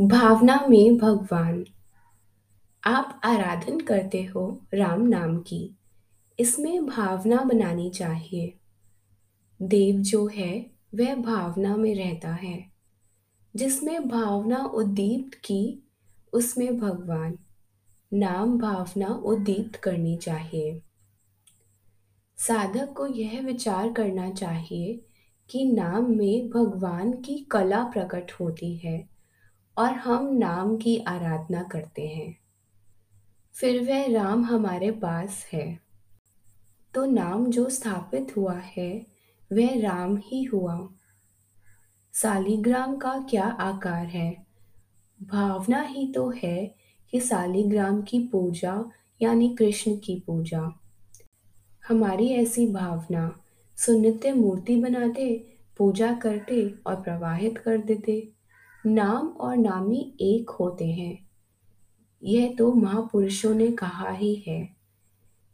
भावना में भगवान। आप आराधन करते हो राम नाम की। इसमें भावना बनानी चाहिए। देव जो है, वह भावना में रहता है। जिसमें भावना उद्दीप्त की, उसमें भगवान। नाम भावना उद्दीप्त करनी चाहिए। साधक को यह विचार करना चाहिए कि नाम में भगवान की कला प्रकट होती है। और हम नाम की आराधना करते हैं। फिर वह राम हमारे पास है। तो नाम जो स्थापित हुआ है, वह राम ही हुआ। सालिग्राम का क्या आकार है? भावना ही तो है कि सालिग्राम की पूजा, यानी कृष्ण की पूजा। हमारी ऐसी भावना सुनित्य मूर्ति बनाते, पूजा करते और प्रवाहित कर देते। नाम और नामी एक होते हैं। यह तो महापुरुषों ने कहा ही है।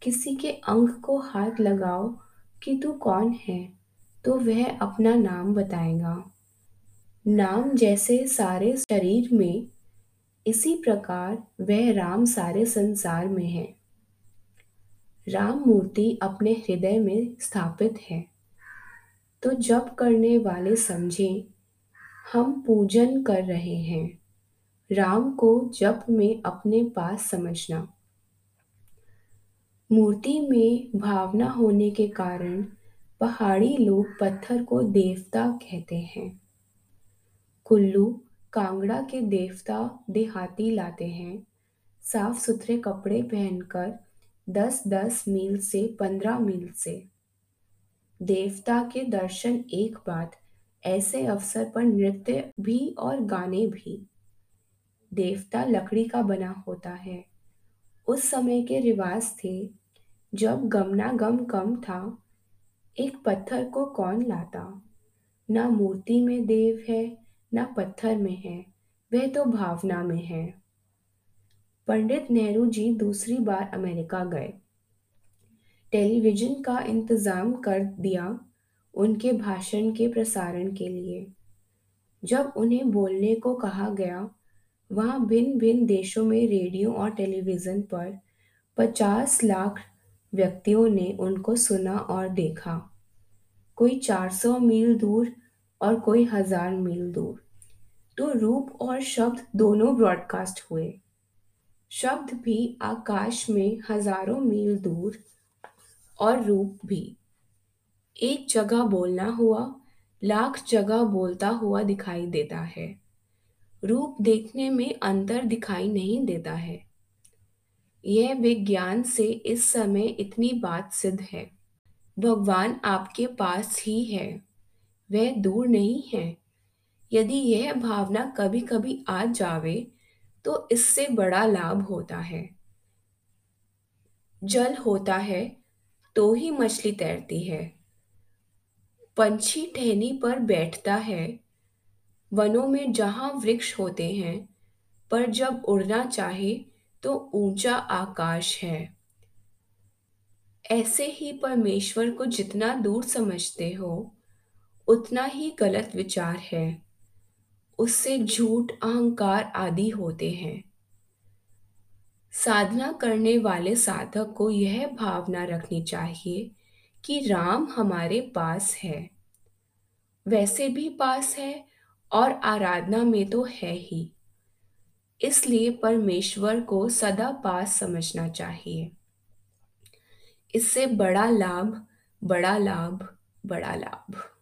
किसी के अंग को हाथ लगाओ कि तू कौन है तो वह अपना नाम बताएगा। नाम जैसे सारे शरीर में, इसी प्रकार वह राम सारे संसार में है। राम मूर्ति अपने हृदय में स्थापित है। तो जब करने वाले समझें हम पूजन कर रहे हैं। राम को जप में अपने पास समझना। मूर्ति में भावना होने के कारण पहाड़ी लोग पत्थर को देवता कहते हैं। कुल्लू कांगड़ा के देवता देहाती लाते हैं। साफ़ सुथरे कपड़े पहनकर दस दस मील से पंद्रह मील से। देवता के दर्शन एक बात ऐसे अवसर पर नृत्य भी और गाने भी देवता लकड़ी का बना होता है। उस समय के रिवाज थे, जब गमना गम कम था, एक पत्थर को कौन लाता? ना मूर्ति में देव है, ना पत्थर में है, वह तो भावना में है। पंडित नेहरू जी दूसरी बार अमेरिका गए। टेलीविज़न का इंतज़ाम कर दिया उनके भाषण के प्रसारण के लिए। जब उन्हें बोलने को कहा गया, वहाँ भिन्न भिन्न देशों में रेडियो और टेलीविज़न पर पचास लाख व्यक्तियों ने उनको सुना और देखा। कोई 400 मील दूर और कोई हज़ार मील दूर। तो रूप और शब्द दोनों ब्रॉडकास्ट हुए। शब्द भी आकाश में हज़ारों मील दूर और रूप भी। एक जगह बोलना हुआ, लाख जगह बोलता हुआ दिखाई देता है। रूप देखने में अंतर दिखाई नहीं देता है। यह विज्ञान से इस समय इतनी बात सिद्ध है। भगवान आपके पास ही है, वह दूर नहीं है। यदि यह भावना कभी कभी आ जावे तो इससे बड़ा लाभ होता है। जल होता है तो ही मछली तैरती है। पंछी टहनी पर बैठता है। वनों में जहाँ वृक्ष होते हैं, पर जब उड़ना चाहे तो ऊँचा आकाश है। ऐसे ही परमेश्वर को जितना दूर समझते हो, उतना ही गलत विचार है। उससे झूठ, अहंकार आदि होते हैं। साधना करने वाले साधक को यह भावना रखनी चाहिए कि राम हमारे पास है। वैसे भी पास है और आराधना में तो है ही। इसलिए परमेश्वर को सदा पास समझना चाहिए। इससे बड़ा लाभ बड़ा लाभ बड़ा लाभ।